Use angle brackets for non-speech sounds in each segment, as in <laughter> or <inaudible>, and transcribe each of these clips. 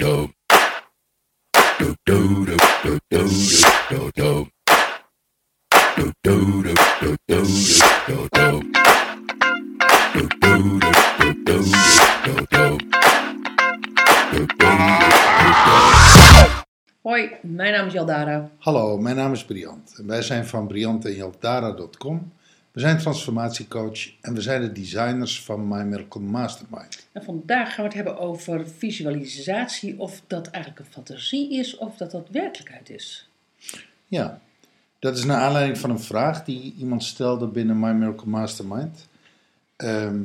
Hoi, mijn naam is Jaldara. Hallo, mijn naam is Briant en wij zijn van briantenjaldara.com. We zijn transformatiecoach en we zijn de designers van My Miracle Mastermind. En vandaag gaan we het hebben over visualisatie. Of dat eigenlijk een fantasie is of dat dat werkelijkheid is. Ja, dat is naar aanleiding van een vraag die iemand stelde binnen My Miracle Mastermind. Ehm,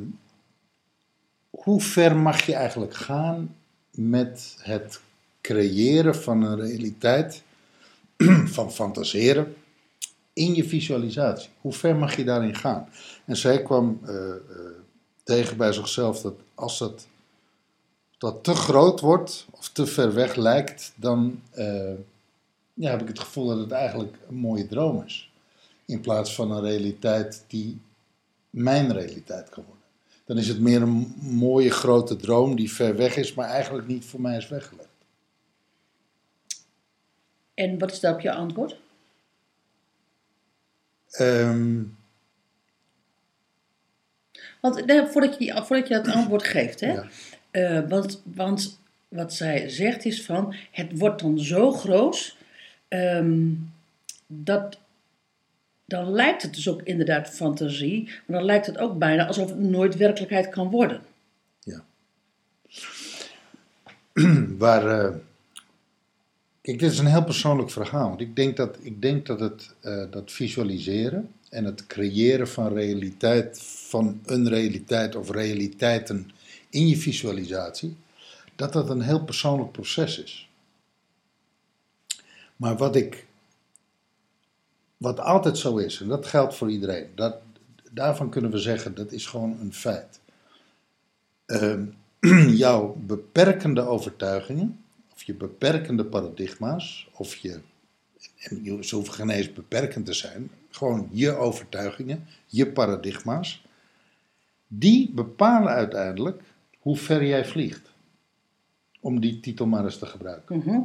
hoe ver mag je eigenlijk gaan met het creëren van een realiteit, <clears throat> van fantaseren, in je visualisatie? Hoe ver mag je daarin gaan? En zij kwam eh, eh, tegen bij zichzelf dat als dat, dat te groot wordt of te ver weg lijkt, dan eh, ja, heb ik het gevoel dat het eigenlijk een mooie droom is. In plaats van een realiteit die mijn realiteit kan worden. Dan is het meer een mooie grote droom die ver weg is, maar eigenlijk niet voor mij is weggelegd. En wat is daarop je antwoord? Ehm, Want nee, voordat, je die, voordat je dat antwoord geeft, hè? Ja. Eh, want, want wat zij zegt is van, het wordt dan zo groot, ehm, dat dan lijkt het dus ook inderdaad fantasie, maar dan lijkt het ook bijna alsof het nooit werkelijkheid kan worden. <clears throat> waar, eh, kijk, dit is een heel persoonlijk verhaal. Want ik denk dat, ik denk dat het eh, dat visualiseren en het creëren van realiteit, van een realiteit of realiteiten in je visualisatie, dat dat een heel persoonlijk proces is. Maar wat ik, wat altijd zo is, en dat geldt voor iedereen, dat, daarvan kunnen we zeggen dat is gewoon een feit. Ehm, <clears throat> jouw beperkende overtuigingen, of je beperkende paradigma's, of je, en je- ze hoeven geen eens beperkend te zijn, gewoon je overtuigingen, je paradigma's, die bepalen uiteindelijk hoe ver jij vliegt. Om die titel maar eens te gebruiken. Mhm.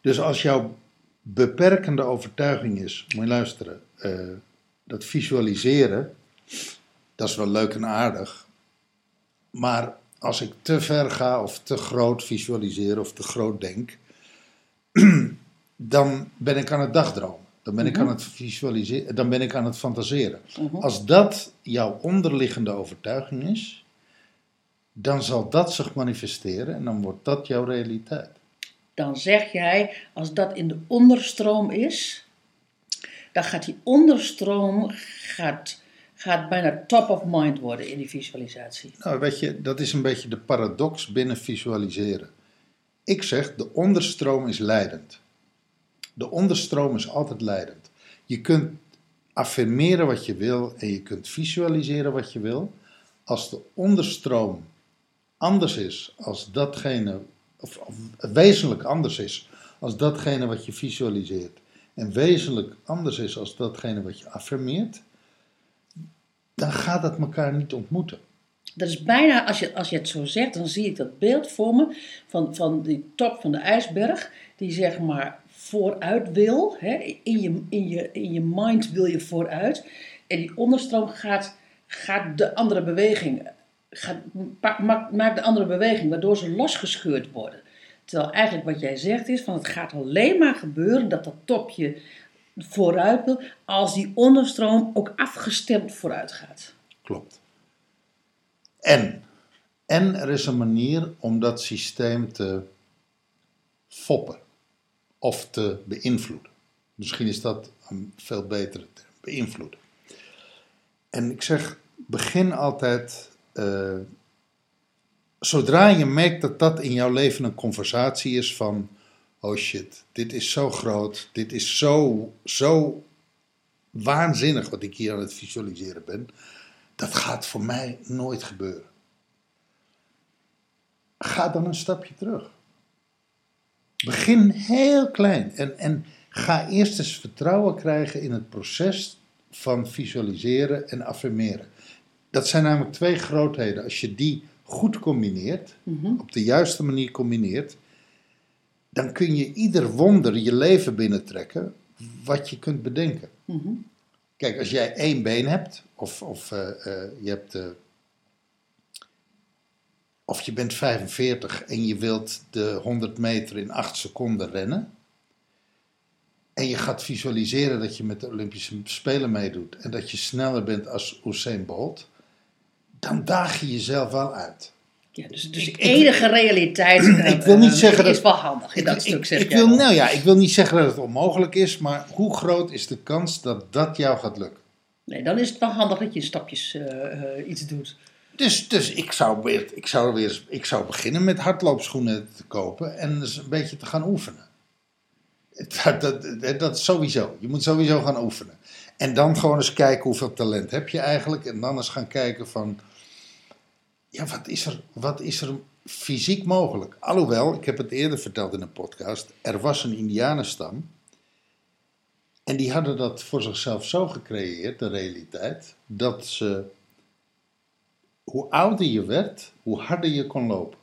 Dus als jouw beperkende overtuiging is, moet je luisteren, eh, dat visualiseren, dat is wel leuk en aardig. Maar als ik te ver ga of te groot visualiseer of te groot denk, dan ben ik aan het dagdromen. Dan ben ik aan het visualiseren, dan ben ik aan het fantaseren. Mhm. Als dat jouw onderliggende overtuiging is, dan zal dat zich manifesteren en dan wordt dat jouw realiteit. dan zeg jij, als dat in de onderstroom is, dan gaat die onderstroom gaat, gaat bijna top of mind worden in die visualisatie. Nou, weet je, dat is een beetje de paradox binnen visualiseren. Ik zeg, de onderstroom is leidend. De onderstroom is altijd leidend. Je kunt affirmeren wat je wil en je kunt visualiseren wat je wil. Als de onderstroom anders is als datgene, of, of wezenlijk anders is als datgene wat je visualiseert, en wezenlijk anders is als datgene wat je affirmeert, dan gaat dat elkaar niet ontmoeten. Dat is bijna, als je, als je het zo zegt, dan zie ik dat beeld voor me van, van die top van de ijsberg, die zeg maar vooruit wil. Hè? In, je, in, je, in je mind wil je vooruit. En die onderstroom gaat, gaat de andere beweging, gaat, maakt, maakt de andere beweging, waardoor ze losgescheurd worden. Terwijl eigenlijk wat jij zegt is, van het gaat alleen maar gebeuren dat dat topje vooruit wil, als die onderstroom ook afgestemd vooruit gaat. Klopt. En, en er is een manier om dat systeem te foppen of te beïnvloeden. Misschien is dat een veel betere term, beïnvloeden. En ik zeg, begin altijd, eh, zodra je merkt dat dat in jouw leven een conversatie is van, oh shit, dit is zo groot, dit is zo, zo waanzinnig wat ik hier aan het visualiseren ben. Dat gaat voor mij nooit gebeuren. Ga dan een stapje terug. Begin heel klein en, en ga eerst eens vertrouwen krijgen in het proces van visualiseren en affirmeren. Dat zijn namelijk twee grootheden. Als je die goed combineert, Mhm. op de juiste manier combineert, dan kun je ieder wonder je leven binnentrekken wat je kunt bedenken. Mhm. Kijk, als jij één been hebt, of, of eh, eh, je hebt. eh, of je bent 45 en je wilt de 100 meter in 8 seconden rennen. En je gaat visualiseren dat je met de Olympische Spelen meedoet. En dat je sneller bent als Usain Bolt. Dan daag je jezelf wel uit. Ja, dus, dus Ik- enige realiteit <clears throat> Ik wil niet eh, zeggen is dat- wel handig in Ik, dat stuk, zeg ik wil, nou ja, ik wil niet zeggen dat het onmogelijk is. Maar hoe groot is de kans dat dat jou gaat lukken? Nee, dan is het wel handig dat je in stapjes eh, eh, iets doet. Dus, dus ik, zou weer, ik, zou weer, ik zou beginnen met hardloopschoenen te kopen en een beetje te gaan oefenen. <laughs> Dat, dat, dat, dat sowieso. Je moet sowieso gaan oefenen. En dan gewoon eens kijken hoeveel talent heb je eigenlijk. En dan eens gaan kijken van, ja, wat is er, wat is er fysiek mogelijk? Alhoewel, ik heb het eerder verteld in een podcast, er was een indianenstam. En die hadden dat voor zichzelf zo gecreëerd, de realiteit, dat ze hoe ouder je werd, hoe harder je kon lopen.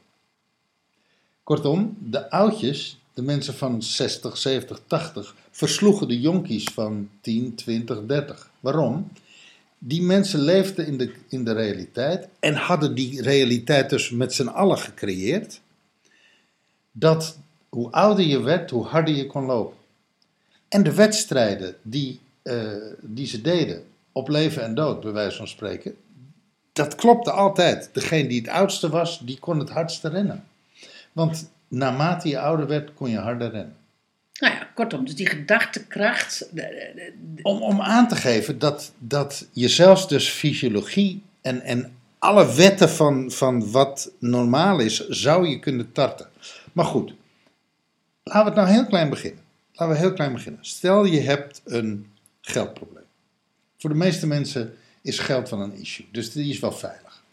Kortom, de oudjes, de mensen van 60, 70, 80, versloegen de jonkies van 10, 20, 30. Waarom? Die mensen leefden in de, in de realiteit en hadden die realiteit dus met z'n allen gecreëerd. Dat hoe ouder je werd, hoe harder je kon lopen. En de wedstrijden die, eh, die ze deden, op leven en dood, bij wijze van spreken, dat klopte altijd. Degene die het oudste was, die kon het hardste rennen. Want naarmate je ouder werd, kon je harder rennen. Nou ja, kortom, dus die gedachtekracht. Om, om aan te geven dat, dat je zelfs dus fysiologie en, en alle wetten van, van wat normaal is, zou je kunnen tarten. Maar goed, laten we het nou heel klein beginnen. Laten we heel klein beginnen. Stel je hebt een geldprobleem. Voor de meeste mensen is geld wel een issue, dus die is wel veilig.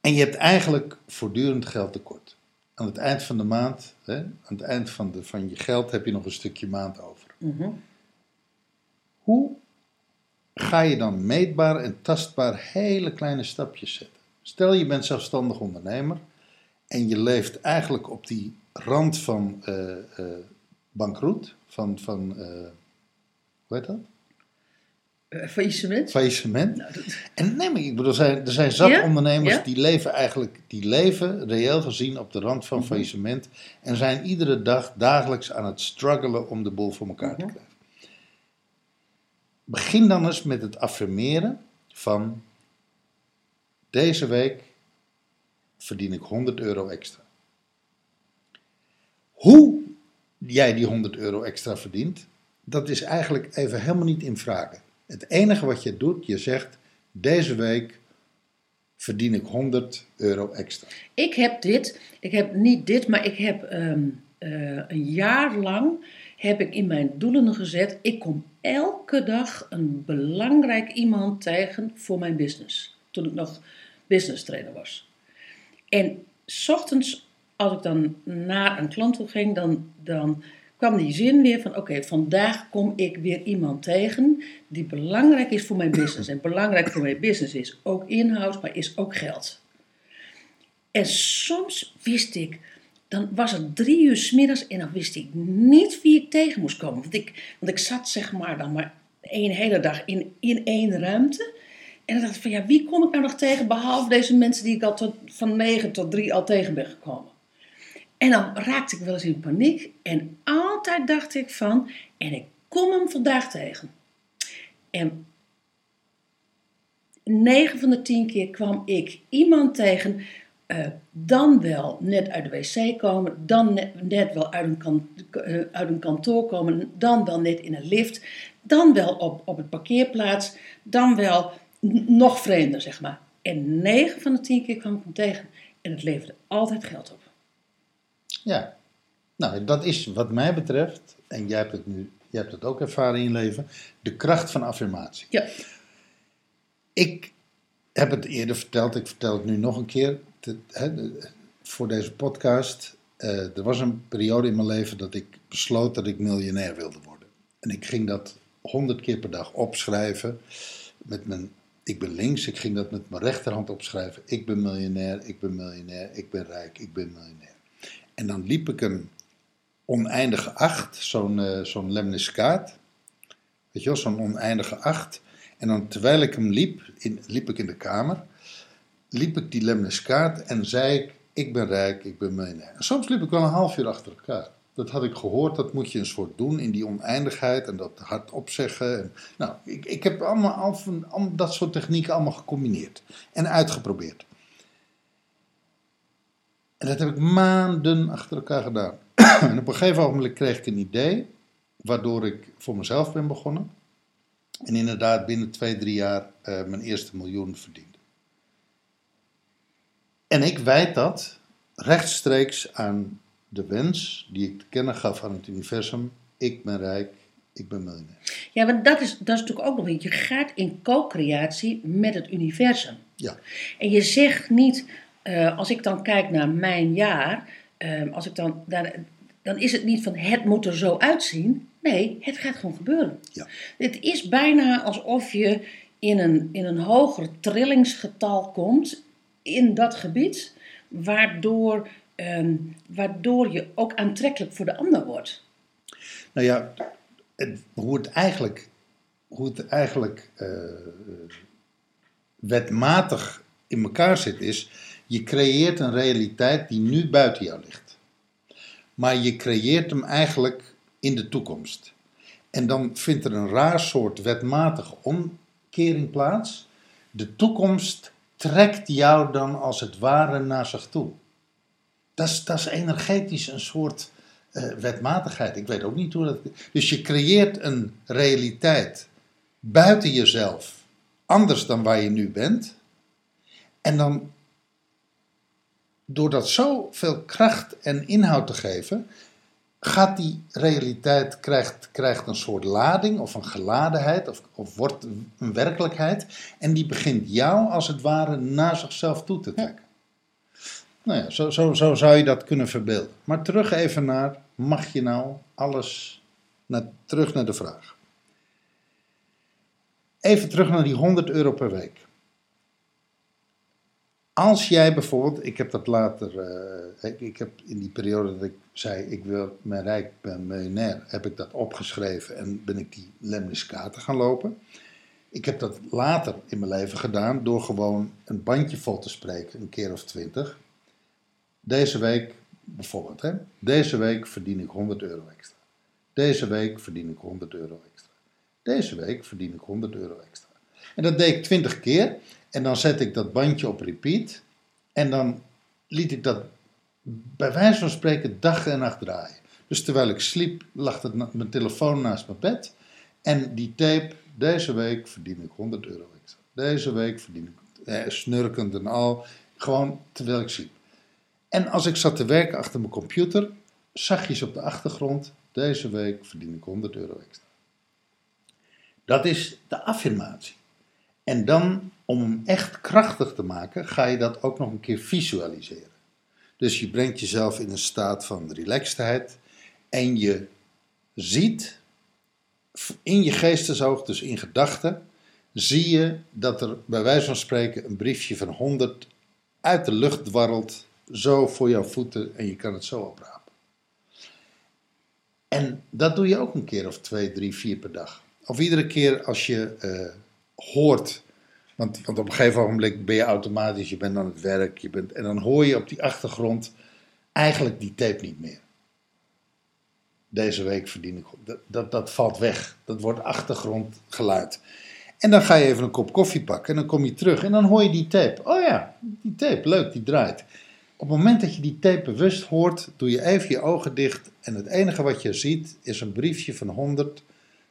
En je hebt eigenlijk voortdurend geld tekort. Aan het eind van de maand, hè, aan het eind van, de, van je geld heb je nog een stukje maand over. Mhm. Hoe ga je dan meetbaar en tastbaar hele kleine stapjes zetten? Stel je bent zelfstandig ondernemer en je leeft eigenlijk op die rand van eh bankroet, van, van eh, hoe heet dat? Eh, faillissement? Faillissement. Nou, dat- En nee, maar ik bedoel, er zijn, er zijn zat Ja? ondernemers Ja? die leven eigenlijk, die leven reëel gezien op de rand Mhm. van faillissement en zijn iedere dag dagelijks aan het struggelen om de boel voor elkaar te Mhm. krijgen. Begin dan eens met het affirmeren van deze week verdien ik 100 euro extra. Hoe jij die 100 euro extra verdient, dat is eigenlijk even helemaal niet in vragen. Het enige wat je doet, je zegt deze week verdien ik 100 euro extra. Ik heb dit, ik heb niet dit, maar ik heb ehm, eh, een jaar lang heb ik in mijn doelen gezet. Ik kom elke dag een belangrijk iemand tegen voor mijn business. Toen ik nog business trainer was. En s ochtends, als ik dan naar een klant toe ging, dan, dan kwam die zin weer van: oké, vandaag kom ik weer iemand tegen die belangrijk is voor mijn business. En belangrijk voor mijn business is ook inhoud, maar is ook geld. En soms wist ik, dan was het drie uur 's middags en dan wist ik niet wie ik tegen moest komen. Want ik, want ik zat zeg maar dan maar één hele dag in, in één ruimte. En dan dacht ik van ja, wie kom ik nou nog tegen behalve deze mensen die ik al van negen tot drie al tegen ben gekomen. En dan raakte ik wel eens in paniek en altijd dacht ik van, en ik kom hem vandaag tegen. En 9 van de 10 keer kwam ik iemand tegen, eh, dan wel net uit de wc komen, dan net, wel uit een, kan, eh, uit een kantoor komen, dan wel net in een lift, dan wel op, op het parkeerplaats, dan wel nog vreemder, zeg maar. En 9 van de 10 keer kwam ik hem tegen en het leverde altijd geld op. Ja, nou dat is wat mij betreft, en jij hebt het nu, jij hebt het ook ervaren in je leven, de kracht van affirmatie. Ja, Ik heb het eerder verteld, ik vertel het nu nog een keer te- voor deze podcast. Eh, er was een periode in mijn leven dat ik besloot dat ik miljonair wilde worden. En ik ging dat honderd keer per dag opschrijven met mijn ik ben links, ik ging dat met mijn rechterhand opschrijven. Ik ben miljonair, ik ben miljonair, ik ben rijk, ik ben miljonair. En dan liep ik een oneindige acht, zo'n eh, zo'n lemniskaat. Weet je wel, zo'n oneindige acht. En dan terwijl ik hem liep, in, liep ik in de kamer, liep ik die lemniskaat en zei ik, ik ben rijk, ik ben miljonair. Soms liep ik wel een half uur achter elkaar. Dat had ik gehoord, dat moet je een soort doen in die oneindigheid en dat hardop zeggen. En, nou, ik, ik heb allemaal, al van- dat soort technieken allemaal gecombineerd en uitgeprobeerd. En dat heb ik maanden achter elkaar gedaan. <clears throat> en op een gegeven moment kreeg ik een idee, waardoor ik voor mezelf ben begonnen. En inderdaad binnen twee, drie jaar eh, mijn eerste miljoen verdiende. En ik wijd dat rechtstreeks aan de wens die ik te kennen gaf aan het universum. Ik ben rijk, ik ben miljonair. Ja, want dat is, dat is natuurlijk ook nog iets. Je gaat in co-creatie met het universum. Ja, En je zegt niet, eh, als ik dan kijk naar mijn jaar, eh, als ik dan, dan, dan is het niet van het moet er zo uitzien. Nee, het gaat gewoon gebeuren. ja. Het is bijna alsof je in een, in een hoger trillingsgetal komt in dat gebied, waardoor, ehm, waardoor je ook aantrekkelijk voor de ander wordt. Nou ja, het- hoe het eigenlijk, hoe het eigenlijk eh, wetmatig in elkaar zit is, je creëert een realiteit die nu buiten jou ligt. Maar je creëert hem eigenlijk in de toekomst. En dan vindt er een raar soort wetmatige omkering plaats. De toekomst trekt jou dan als het ware naar zich toe. Dat is, dat is energetisch een soort eh, wetmatigheid. Ik weet ook niet hoe dat. Dus je creëert een realiteit buiten jezelf, anders dan waar je nu bent. En dan, door dat zoveel kracht en inhoud te geven, gaat die realiteit, krijgt, krijgt een soort lading of een geladenheid, of, of wordt een werkelijkheid. En die begint jou als het ware naar zichzelf toe te trekken. Nou ja, zo, zo, zo zou je dat kunnen verbeelden. Maar terug even naar, mag je nou alles, naar, terug naar de vraag. Even terug naar die 100 euro per week. Als jij bijvoorbeeld, ik heb dat later, eh, ik, heb in die periode dat ik zei, ik wil mijn rijk, ben miljonair, heb ik dat opgeschreven en ben ik die lemniskaten gaan lopen. Ik heb dat later in mijn leven gedaan door gewoon een bandje vol te spreken, een keer of twintig. Deze week bijvoorbeeld, hè? deze week verdien ik 100 euro extra. Deze week verdien ik 100 euro extra. Deze week verdien ik 100 euro extra. En dat deed ik 20 keer en dan zet ik dat bandje op repeat en dan liet ik dat bij wijze van spreken dag en nacht draaien. Dus terwijl ik sliep lag het mijn telefoon naast mijn bed en die tape, deze week verdien ik 100 euro extra. Deze week verdien ik, eh, snurkend en al, gewoon terwijl ik sliep. En als ik zat te werken achter mijn computer, zachtjes op de achtergrond, deze week verdien ik 100 euro extra. Dat is de affirmatie. En dan, om hem echt krachtig te maken, ga je dat ook nog een keer visualiseren. Dus je brengt jezelf in een staat van relaxedheid en je ziet in je geestesoog, dus in gedachten, zie je dat er bij wijze van spreken een briefje van 100 uit de lucht dwarrelt, zo voor jouw voeten en je kan het zo oprapen. En dat doe je ook een keer of twee, drie, vier per dag. Of iedere keer als je eh, hoort, want, op een gegeven moment ben je automatisch, je bent aan het werk, je bent, en dan hoor je op die achtergrond eigenlijk die tape niet meer. Deze week verdien ik, dat, dat, dat valt weg. Dat wordt achtergrondgeluid. En dan ga je even een kop koffie pakken en dan kom je terug en dan hoor je die tape. Oh ja, die tape, leuk, die draait. Op het moment dat je die tape bewust hoort, doe je even je ogen dicht en het enige wat je ziet is een briefje van 100,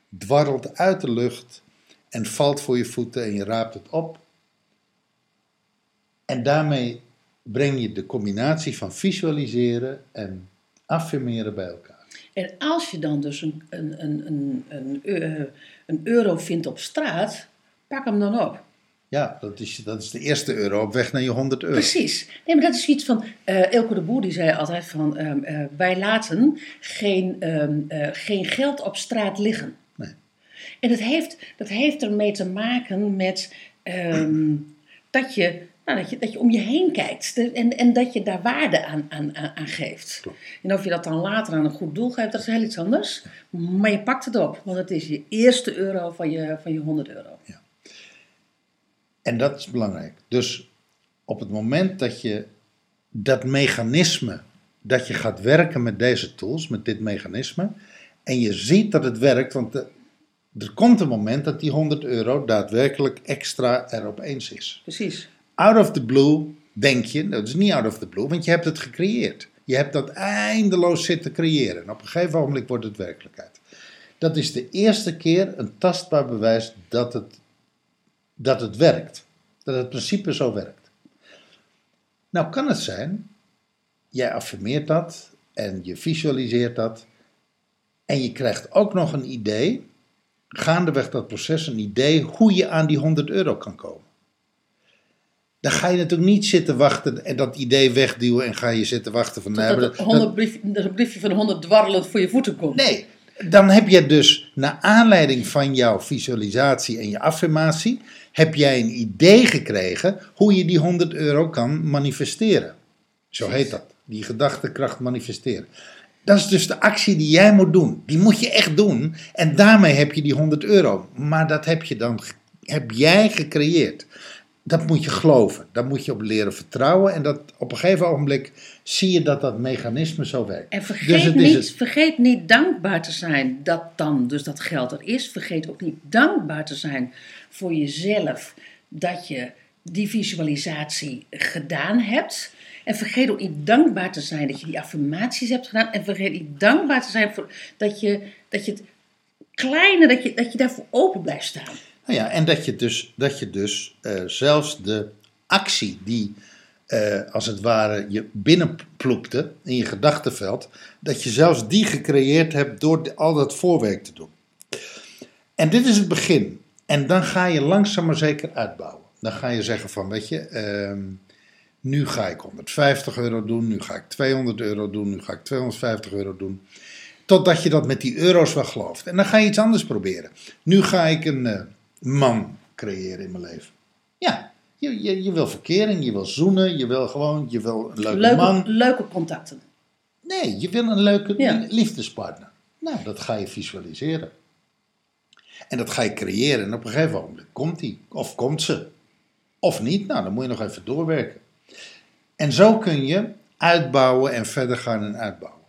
dwarrelt uit de lucht en valt voor je voeten en je raapt het op. En daarmee breng je de combinatie van visualiseren en affirmeren bij elkaar. En als je dan dus een, een, een, een, een, eh, een euro vindt op straat, pak hem dan op. Ja, dat is, dat is de eerste euro op weg naar je 100 euro. Precies. Nee, maar dat is iets van. eh Elke de Boer die zei altijd van ehm, eh, wij laten geen, ehm, eh, geen geld op straat liggen. En dat heeft, dat heeft ermee te maken met ehm, dat, je, nou, dat, je, dat je om je heen kijkt en, en dat je daar waarde aan, aan, aan, geeft. Klopt. En of je dat dan later aan een goed doel geeft, dat is heel iets anders. Maar je pakt het op, want het is je eerste euro van je, van je 100 euro. En dat is belangrijk. Dus op het moment dat je dat mechanisme, dat je gaat werken met deze tools, met dit mechanisme, en je ziet dat het werkt, want de- er komt een moment dat die 100 euro daadwerkelijk extra er opeens is. Precies. Out of the blue denk je, dat is niet out of the blue, want je hebt het gecreëerd. Je hebt dat eindeloos zitten creëren. En op een gegeven moment wordt het werkelijkheid. Dat is de eerste keer een tastbaar bewijs dat het, dat het werkt. Dat het principe zo werkt. Nou kan het zijn, jij affirmeert dat en je visualiseert dat. En je krijgt ook nog een idee, gaandeweg dat proces, een idee hoe je aan die 100 euro kan komen. Dan ga je natuurlijk niet zitten wachten en dat idee wegduwen en ga je zitten wachten van... nee, het dat- 100 brief, dat een briefje van 100 dwarrelend voor je voeten komt. Nee, dan heb je dus naar aanleiding van jouw visualisatie en je affirmatie, heb jij een idee gekregen hoe je die 100 euro kan manifesteren. Zo heet dat, die gedachtekracht manifesteren. Dat is dus de actie die jij moet doen. Die moet je echt doen en daarmee heb je die 100 euro. Maar dat heb je dan, heb jij gecreëerd. Dat moet je geloven. Daar moet je op leren vertrouwen. En dat op een gegeven ogenblik zie je dat dat mechanisme zo werkt. En Dus vergeet, is niet, het- vergeet niet dankbaar te zijn dat dan dus dat geld er is. Vergeet ook niet dankbaar te zijn voor jezelf dat je die visualisatie gedaan hebt. En vergeet ook niet dankbaar te zijn dat je die affirmaties hebt gedaan. En vergeet niet dankbaar te zijn voor dat je, dat je het kleine, dat je, dat je daarvoor open blijft staan. Nou ja, en dat je dus, dat je dus eh, zelfs de actie die eh, als het ware je binnenploepte in je gedachtenveld, dat je zelfs die gecreëerd hebt door al dat voorwerk te doen. En dit is het begin. En dan ga je langzaam maar zeker uitbouwen. Dan ga je zeggen van, weet je, ehm, nu ga ik 150 euro doen, nu ga ik 200 euro doen, nu ga ik 250 euro doen. Totdat je dat met die euro's wel gelooft. En dan ga je iets anders proberen. Nu ga ik een eh, man creëren in mijn leven. Ja, je, je, je wil verkering, je wil zoenen, je wil gewoon, je wil een leuke, Leuke, man. leuke contacten. Nee, je wil een leuke Ja. liefdespartner. Nou, dat ga je visualiseren. En dat ga je creëren. En op een gegeven moment komt die. Of komt ze. Of niet. Nou, dan moet je nog even doorwerken. En zo kun je uitbouwen en verder gaan en uitbouwen.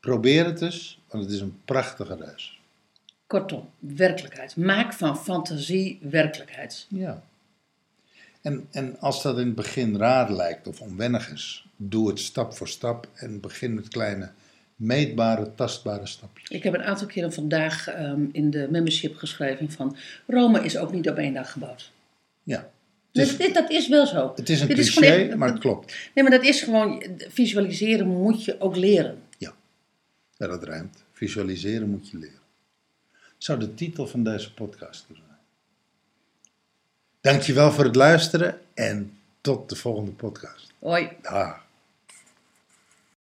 Probeer het eens, want het is een prachtige reis. Kortom, werkelijkheid. Maak van fantasie werkelijkheid. Ja. En, en als dat in het begin raar lijkt of onwennig is, doe het stap voor stap en begin met kleine, meetbare, tastbare stapjes. Ik heb een aantal keren vandaag ehm, in de membership geschreven van Rome is ook niet op één dag gebouwd. Ja. Dus dat is wel zo. het is een Dit cliché, echt- maar het klopt. Nee, maar dat is gewoon, visualiseren moet je ook leren. Ja. ja, dat rijmt. Visualiseren moet je leren. Zou de titel van deze podcast kunnen zijn. Dankjewel voor het luisteren en tot de volgende podcast. Hoi. Dag.